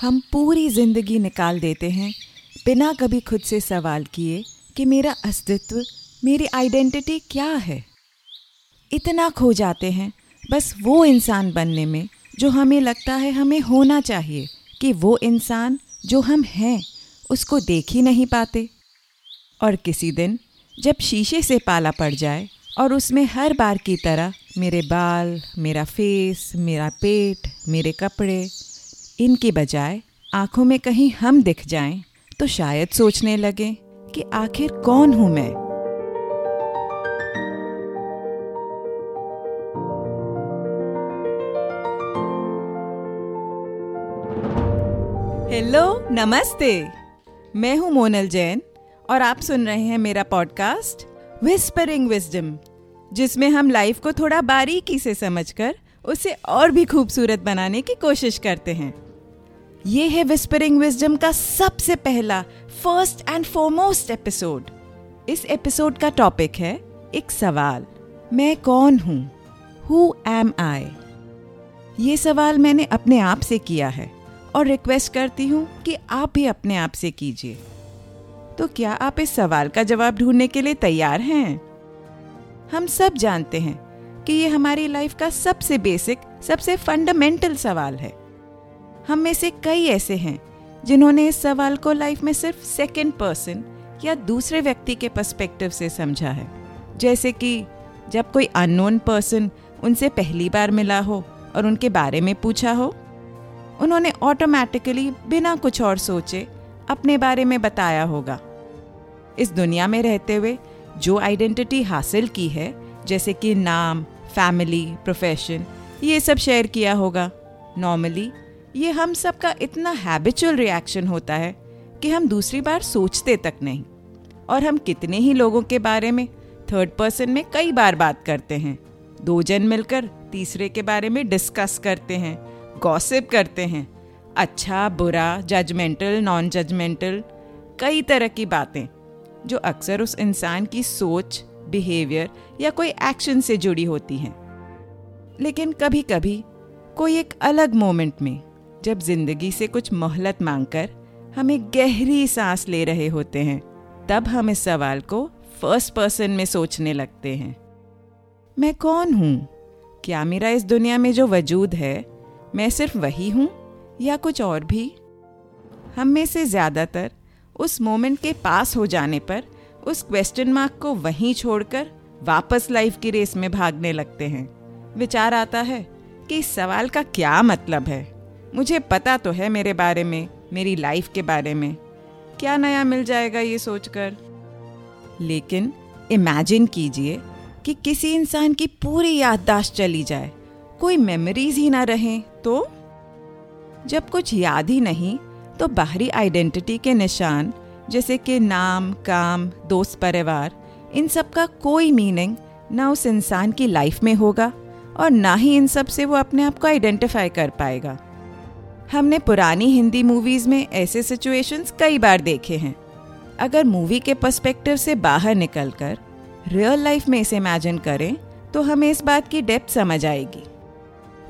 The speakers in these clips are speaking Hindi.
हम पूरी ज़िंदगी निकाल देते हैं, बिना कभी खुद से सवाल किए कि मेरा अस्तित्व, मेरी आइडेंटिटी क्या है। इतना खो जाते हैं, बस वो इंसान बनने में जो हमें लगता है हमें होना चाहिए कि वो इंसान जो हम हैं, उसको देख ही नहीं पाते। और किसी दिन जब शीशे से पाला पड़ जाए और उसमें हर बार की तरह मेरे बाल, मेरा फेस, मेरा पेट, मेरे कपड़े इनके बजाय आँखों में कहीं हम दिख जाएँ, तो शायद सोचने लगे कि आखिर कौन हूँ मैं? हेलो नमस्ते। मैं हूँ मोनल जैन और आप सुन रहे हैं मेरा पॉडकास्ट विस्परिंग विजडम जिसमें हम लाइफ को थोड़ा बारीकी से समझकर उसे और भी खूबसूरत बनाने की कोशिश करते हैं। ये है विस्परिंग विजडम का सबसे पहला फ़र्स्ट एंड फॉरमोस्ट एपिसोड इस एपिसोड का टॉपिक है, एक सवाल. मैं कौन हूँ? हु एम आई ये सवाल मैंने अपने आप से किया है और रिक्वेस्ट करती हूँ कि आप भी अपने आप से कीजिए। तो क्या आप इस सवाल का जवाब ढूँढने के लिए तैयार हैं? हम सब जानते हैं कि ये हमारी लाइफ का सबसे बेसिक सबसे फंडामेंटल सवाल है। हम में से कई ऐसे हैं, जिन्होंने इस सवाल को लाइफ में सिर्फ़ सेकेंड पर्सन या दूसरे व्यक्ति के पर्सपेक्टिव से समझा है। जैसे कि जब कोई अननोन पर्सन उनसे पहली बार मिला हो और उनके बारे में पूछा हो, उन्होंने ऑटोमेटिकली बिना कुछ और सोचे अपने बारे में बताया होगा। इस दुनिया में रहते हुए जो आइडेंटिटी हासिल की है, जैसे कि नाम फैमिली प्रोफेशन ये सब शेयर किया होगा। नॉर्मली ये हम सब का इतना हैबिचुअल रिएक्शन होता है कि हम दूसरी बार सोचते तक नहीं। और हम कितने ही लोगों के बारे में थर्ड पर्सन में कई बार बात करते हैं। दो जन मिलकर तीसरे के बारे में डिस्कस करते हैं गॉसिप करते हैं। अच्छा बुरा जजमेंटल नॉन जजमेंटल कई तरह की बातें, जो अक्सर उस इंसान की सोच बिहेवियर या कोई एक्शन से जुड़ी होती हैं। लेकिन कभी कभी कोई एक अलग मोमेंट में जब ज़िंदगी से कुछ मोहलत मांगकर हम गहरी सांस ले रहे होते हैं, तब हम इस सवाल को फ़र्स्ट पर्सन में सोचने लगते हैं। मैं कौन हूँ? क्या मेरा इस दुनिया में जो वजूद है, मैं सिर्फ़ वही हूँ या कुछ और भी? हम में से ज़्यादातर उस मोमेंट के पास हो जाने पर उस क्वेश्चन मार्क को वहीं छोड़कर वापस लाइफ की रेस में भागने लगते हैं। विचार आता है कि इस सवाल का क्या मतलब है? मुझे पता तो है मेरे बारे में, मेरी लाइफ के बारे में। क्या नया मिल जाएगा ये सोचकर? लेकिन इमेजिन कीजिए कि किसी इंसान की पूरी याददाश्त चली जाए। कोई मेमोरीज ही ना रहें तो? जब कुछ याद ही नहीं तो बाहरी आइडेंटिटी के निशान, जैसे कि नाम, काम, दोस्त, परिवार, इन सब का कोई मीनिंग ना उस इंसान की लाइफ में होगा और ना ही इन सबसे वो अपने आप को आइडेंटिफाई कर पाएगा। हमने पुरानी हिंदी मूवीज़ में ऐसे सिचुएशंस कई बार देखे हैं। अगर मूवी के पर्सपेक्टिव से बाहर निकलकर रियल लाइफ में इसे इमेजिन करें तो हमें इस बात की डेप्थ समझ आएगी।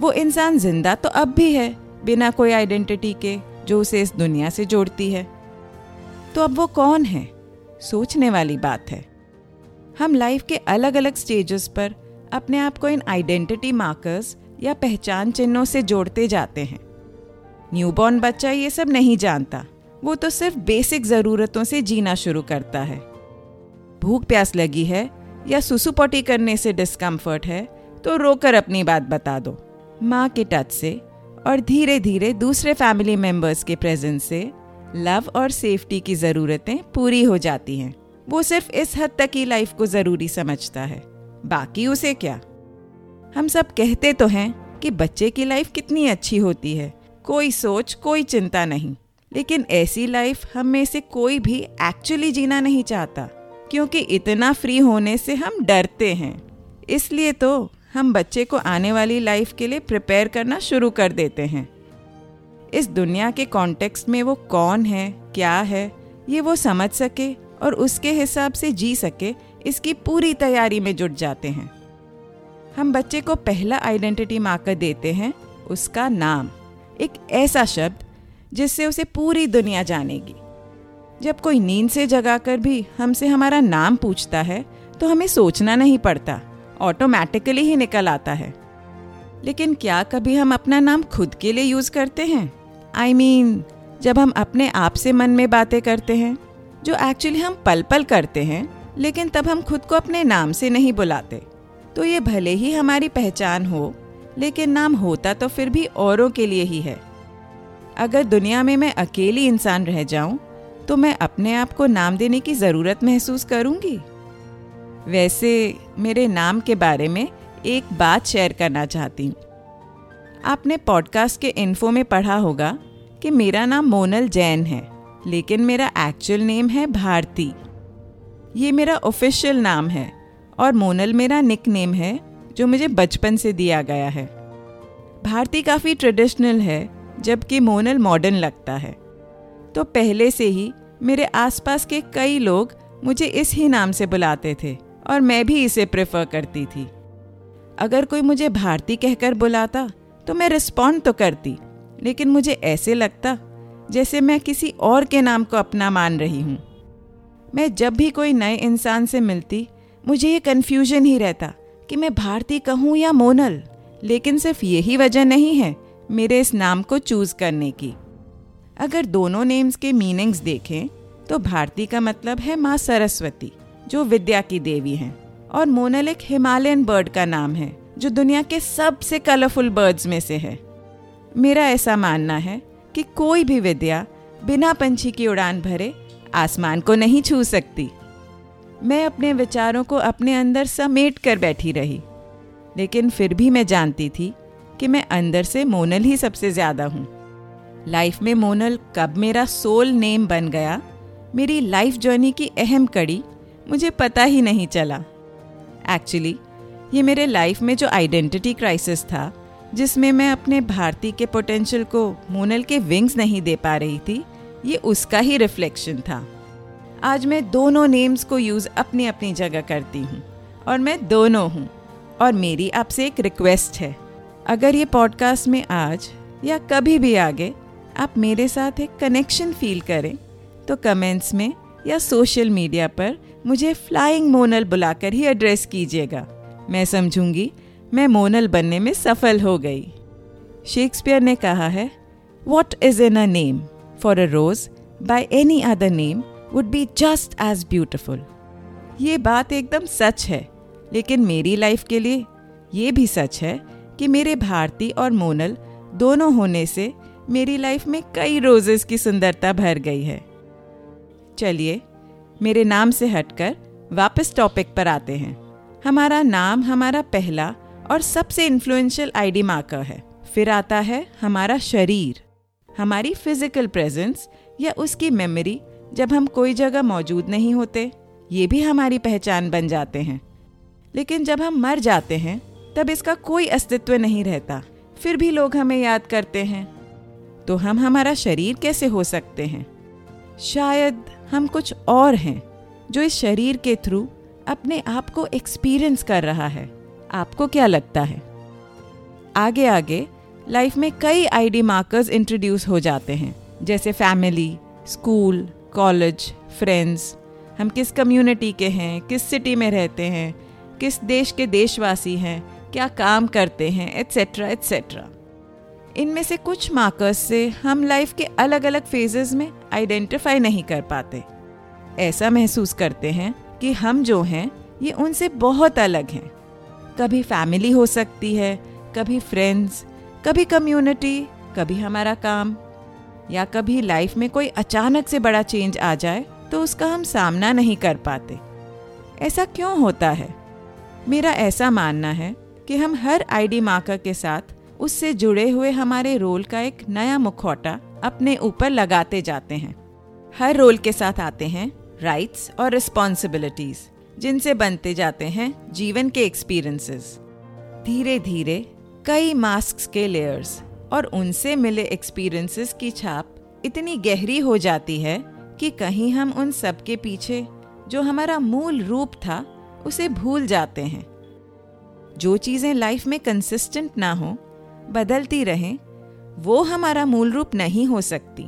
वो इंसान ज़िंदा तो अब भी है, बिना कोई आइडेंटिटी के, जो उसे इस दुनिया से जोड़ती है। तो अब वो कौन है? सोचने वाली बात है। हम लाइफ के अलग अलग स्टेजेस पर अपने आप को इन आइडेंटिटी मार्कर्स या पहचान चिन्हों से जोड़ते जाते हैं। न्यूबॉर्न बच्चा ये सब नहीं जानता। वो तो सिर्फ़ बेसिक ज़रूरतों से जीना शुरू करता है। भूख प्यास लगी है या सुसुपोटी करने से डिस्कम्फर्ट है तो रोकर अपनी बात बता दो। माँ के टच से और धीरे धीरे दूसरे फैमिली मेंबर्स के प्रेजेंस से लव और सेफ्टी की ज़रूरतें पूरी हो जाती हैं। वो सिर्फ़ इस हद तक ही लाइफ को ज़रूरी समझता है। बाकी उसे क्या? हम सब कहते तो हैं कि बच्चे की लाइफ कितनी अच्छी होती है। कोई सोच, कोई चिंता नहीं। लेकिन ऐसी लाइफ हम में से कोई भी एक्चुअली जीना नहीं चाहता, क्योंकि इतना फ्री होने से हम डरते हैं। इसलिए तो हम बच्चे को आने वाली लाइफ के लिए प्रिपेयर करना शुरू कर देते हैं। इस दुनिया के कॉन्टेक्स्ट में वो कौन है, क्या है, ये वो समझ सके और उसके हिसाब से जी सके, इसकी पूरी तैयारी में जुट जाते हैं। हम बच्चे को पहला आइडेंटिटी मार्कर देते हैं, उसका नाम। एक ऐसा शब्द जिससे उसे पूरी दुनिया जानेगी। जब कोई नींद से जगाकर भी हमसे हमारा नाम पूछता है तो हमें सोचना नहीं पड़ता ऑटोमेटिकली ही निकल आता है। लेकिन क्या कभी हम अपना नाम खुद के लिए यूज़ करते हैं? आई I मीन mean, जब हम अपने आप से मन में बातें करते हैं जो एक्चुअली हम पल पल करते हैं लेकिन तब हम खुद को अपने नाम से नहीं बुलाते तो ये भले ही हमारी पहचान हो लेकिन नाम होता तो फिर भी औरों के लिए ही है। अगर दुनिया में मैं अकेली इंसान रह जाऊँ तो मैं अपने आप को नाम देने की ज़रूरत महसूस करूँगी। वैसे मेरे नाम के बारे में एक बात शेयर करना चाहती हूँ। आपने पॉडकास्ट के इन्फो में पढ़ा होगा कि मेरा नाम मोनल जैन है, लेकिन मेरा एक्चुअल नेम है भारती। ये मेरा ऑफिशियल नाम है और मोनल मेरा निक नेम है जो मुझे बचपन से दिया गया है। भारती काफ़ी ट्रेडिशनल है, जबकि मोनल मॉडर्न लगता है। तो पहले से ही मेरे आसपास के कई लोग मुझे इस ही नाम से बुलाते थे और मैं भी इसे प्रेफर करती थी। अगर कोई मुझे भारती कहकर बुलाता तो मैं रिस्पॉन्ड तो करती, लेकिन मुझे ऐसे लगता, जैसे मैं किसी और के नाम को अपना मान रही हूँ। मैं जब भी कोई नए इंसान से मिलती, मुझे ये कन्फ्यूज़न ही रहता कि मैं भारती कहूँ या मोनल, लेकिन सिर्फ़ यही वजह नहीं है मेरे इस नाम को चूज़ करने की। अगर दोनों नेम्स के मीनिंग्स देखें तो भारती का मतलब है माँ सरस्वती, जो विद्या की देवी हैं, और मोनल एक हिमालयन बर्ड का नाम है, जो दुनिया के सबसे कलरफुल बर्ड्स में से है। मेरा ऐसा मानना है कि कोई भी विद्या बिना पंछी की उड़ान भरे आसमान को नहीं छू सकती। मैं अपने विचारों को अपने अंदर समेट कर बैठी रही। लेकिन फिर भी मैं जानती थी कि मैं अंदर से मोनल ही सबसे ज़्यादा हूँ। लाइफ में मोनल कब मेरा सोल नेम बन गया, मेरी लाइफ जर्नी की अहम कड़ी मुझे पता ही नहीं चला। एक्चुअली, ये मेरे लाइफ में जो आइडेंटिटी क्राइसिस था, जिसमें मैं अपने भारती के पोटेंशियल को मोनल के विंग्स नहीं दे पा रही थी, ये उसका ही रिफ्लेक्शन था। आज मैं दोनों नेम्स को यूज़ अपनी अपनी जगह करती हूँ। और मैं दोनों हूँ। और मेरी आपसे एक रिक्वेस्ट है। अगर ये पॉडकास्ट में आज या कभी भी आगे आप मेरे साथ एक कनेक्शन फील करें तो कमेंट्स में या सोशल मीडिया पर मुझे फ्लाइंग मोनल बुलाकर ही एड्रेस कीजिएगा। मैं समझूँगी, मैं मोनल बनने में सफल हो गई। शेक्सपियर ने कहा है what is in a name for a rose by any other name would be just as beautiful ये बात एकदम सच है, लेकिन मेरी लाइफ के लिए ये भी सच है कि मेरे भारती और मोनल दोनों होने से मेरी लाइफ में कई रोजेस की सुंदरता भर गई है। चलिए, मेरे नाम से हटकर वापस टॉपिक पर आते हैं। हमारा नाम, हमारा पहला और सबसे इन्फ्लुएंशियल आईडी मार्कर है। फिर आता है हमारा शरीर, हमारी फ़िज़िकल प्रेजेंस या उसकी मेमोरी जब हम कोई जगह मौजूद नहीं होते, ये भी हमारी पहचान बन जाते हैं। लेकिन जब हम मर जाते हैं, तब इसका कोई अस्तित्व नहीं रहता। फिर भी लोग हमें याद करते हैं। तो हम हमारा शरीर कैसे हो सकते हैं? शायद हम कुछ और हैं, जो इस शरीर के थ्रू अपने आप को एक्सपीरियंस कर रहा है। आपको क्या लगता है? आगे आगे लाइफ में कई आईडी मार्कर्स इंट्रोड्यूस हो जाते हैं, जैसे फैमिली स्कूल कॉलेज फ्रेंड्स हम किस कम्युनिटी के हैं, किस सिटी में रहते हैं, किस देश के देशवासी हैं, क्या काम करते हैं एट्सेट्रा एट्सेट्रा इनमें से कुछ मार्कर्स से हम लाइफ के अलग अलग फेजेस में आइडेंटिफाई नहीं कर पाते. ऐसा महसूस करते हैं कि हम जो हैं, ये उनसे बहुत अलग हैं. कभी फैमिली हो सकती है, कभी फ्रेंड्स कभी कम्युनिटी कभी हमारा काम. या कभी लाइफ में कोई अचानक से बड़ा चेंज आ जाए तो उसका हम सामना नहीं कर पाते। ऐसा क्यों होता है? मेरा ऐसा मानना है कि हम हर आईडी मार्कर के साथ उससे जुड़े हुए हमारे रोल का एक नया मुखौटा अपने ऊपर लगाते जाते हैं। हर रोल के साथ आते हैं राइट्स और रिस्पॉन्सिबिलिटीज जिनसे बनते जाते हैं जीवन के एक्सपीरियंसेस धीरे धीरे कई मास्क के लेयर्स और उनसे मिले एक्सपीरियंसेस की छाप इतनी गहरी हो जाती है कि कहीं हम उन सब के पीछे, जो हमारा मूल रूप था, उसे भूल जाते हैं। जो चीज़ें लाइफ में कंसिस्टेंट ना हो, बदलती रहें, वो हमारा मूल रूप नहीं हो सकती।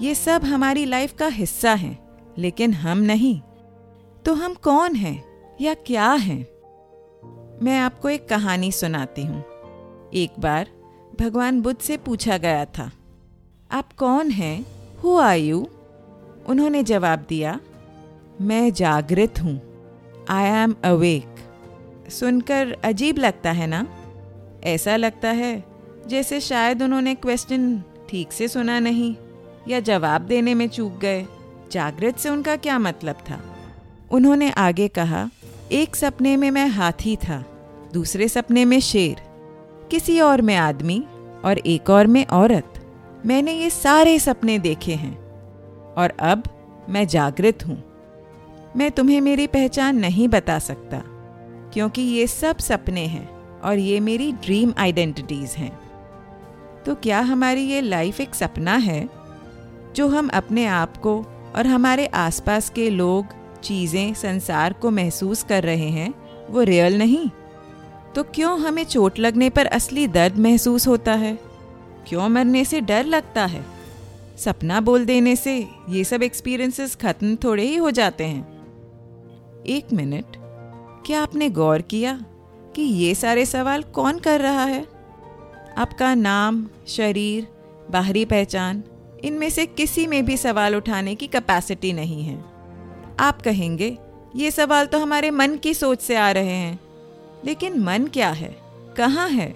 ये सब हमारी लाइफ का हिस्सा है, लेकिन हम नहीं। तो हम कौन हैं या क्या हैं? मैं आपको एक कहानी सुनाती हूँ। एक बार भगवान बुद्ध से पूछा गया था, आप कौन हैं? हु आर यू उन्होंने जवाब दिया, मैं जागृत हूँ। आई एम अवेक सुनकर अजीब लगता है ना? ऐसा लगता है जैसे शायद उन्होंने क्वेश्चन ठीक से सुना नहीं या जवाब देने में चूक गए। जागृत से उनका क्या मतलब था? उन्होंने आगे कहा, एक सपने में मैं हाथी था, दूसरे सपने में शेर। किसी और में आदमी और एक और में औरत। मैंने ये सारे सपने देखे हैं और अब मैं जागृत हूँ। मैं तुम्हें मेरी पहचान नहीं बता सकता, क्योंकि ये सब सपने हैं और ये मेरी ड्रीम आइडेंटिटीज हैं। तो क्या हमारी ये लाइफ एक सपना है, जो हम अपने आप को और हमारे आसपास के लोग, चीज़ें, संसार को महसूस कर रहे हैं, वो रियल नहीं? तो क्यों हमें चोट लगने पर असली दर्द महसूस होता है? क्यों मरने से डर लगता है? सपना बोल देने से ये सब एक्सपीरियंसेस खत्म थोड़े ही हो जाते हैं। एक मिनट, क्या आपने गौर किया कि ये सारे सवाल कौन कर रहा है? आपका नाम, शरीर, बाहरी पहचान, इनमें से किसी में भी सवाल उठाने की कैपेसिटी नहीं है। आप कहेंगे, ये सवाल तो हमारे मन की सोच से आ रहे हैं। लेकिन मन क्या है? कहाँ है?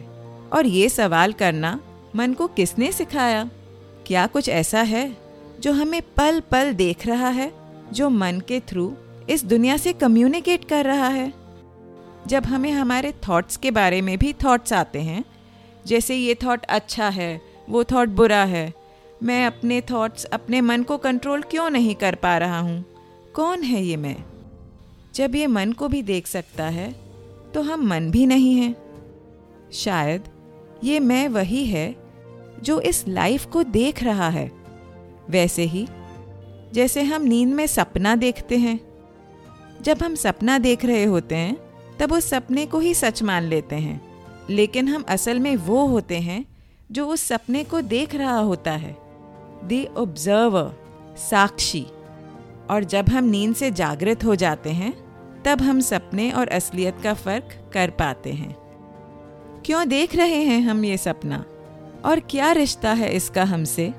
और ये सवाल करना, मन को किसने सिखाया? क्या कुछ ऐसा है, जो हमें पल पल देख रहा है, जो मन के थ्रू इस दुनिया से कम्युनिकेट कर रहा है? जब हमें हमारे थॉट्स के बारे में भी थॉट्स आते हैं, जैसे ये थॉट अच्छा है, वो थॉट बुरा है, मैं अपने थॉट्स अपने मन को कंट्रोल क्यों नहीं कर पा रहा हूँ? कौन है ये मैं? जब ये मन को भी देख सकता है तो हम मन भी नहीं हैं। शायद ये मैं वही है जो इस लाइफ को देख रहा है। वैसे ही, जैसे हम नींद में सपना देखते हैं, जब हम सपना देख रहे होते हैं, तब उस सपने को ही सच मान लेते हैं। लेकिन हम असल में वो होते हैं जो उस सपने को देख रहा होता है। दी ऑब्जर्वर साक्षी। और जब हम नींद से जागृत हो जाते हैं तब हम सपने और असलियत का फ़र्क कर पाते हैं। क्यों देख रहे हैं हम ये सपना? और क्या रिश्ता है इसका हमसे?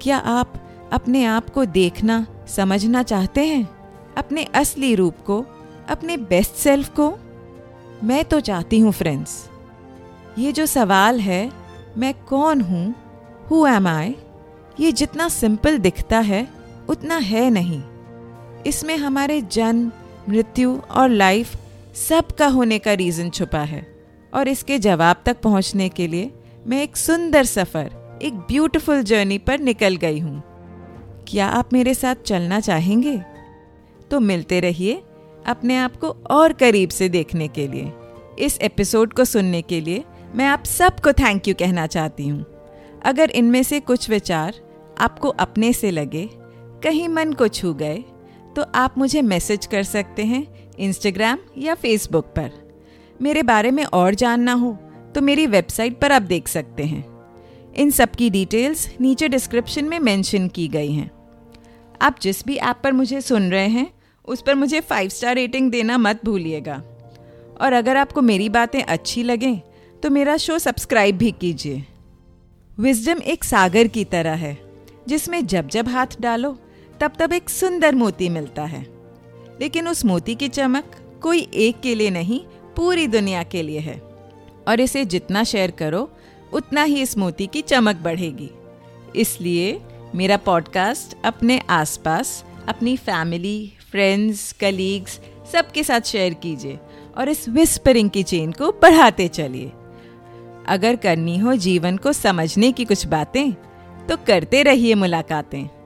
क्या आप अपने आप को देखना, समझना चाहते हैं? अपने असली रूप को? अपने बेस्ट सेल्फ को? मैं तो चाहती हूँ फ्रेंड्स ये जो सवाल है, मैं कौन हूँ? हु एम आई ये जितना सिंपल दिखता है, उतना है नहीं। इसमें हमारे जन्म मृत्यु और लाइफ सब का होने का रीज़न छुपा है। और इसके जवाब तक पहुँचने के लिए मैं एक सुंदर सफ़र, एक ब्यूटीफुल जर्नी पर निकल गई हूँ। क्या आप मेरे साथ चलना चाहेंगे? तो मिलते रहिए अपने आप को और करीब से देखने के लिए। इस एपिसोड को सुनने के लिए मैं आप सबको थैंक यू कहना चाहती हूँ। अगर इनमें से कुछ विचार आपको अपने से लगे, कहीं मन को छू गए तो आप मुझे मैसेज कर सकते हैं इंस्टाग्राम या फेसबुक पर। मेरे बारे में और जानना हो तो मेरी वेबसाइट पर आप देख सकते हैं। इन सब की डिटेल्स नीचे डिस्क्रिप्शन में मेंशन की गई हैं। आप जिस भी ऐप पर मुझे सुन रहे हैं, उस पर मुझे फाइव स्टार रेटिंग देना मत भूलिएगा। और अगर आपको मेरी बातें अच्छी लगें तो मेरा शो सब्सक्राइब भी कीजिए। विजडम एक सागर की तरह है, जिसमें जब जब हाथ डालो तब तब एक सुंदर मोती मिलता है। लेकिन उस मोती की चमक कोई एक के लिए नहीं, पूरी दुनिया के लिए है। और इसे जितना शेयर करो, उतना ही इस मोती की चमक बढ़ेगी। इसलिए मेरा पॉडकास्ट अपने आसपास, अपनी फैमिली, फ्रेंड्स, कलीग्स, सबके साथ शेयर कीजिए और इस विस्परिंग की चेन को बढ़ाते चलिए। अगर करनी हो जीवन को समझने की कुछ बातें तो करते रहिए मुलाकातें।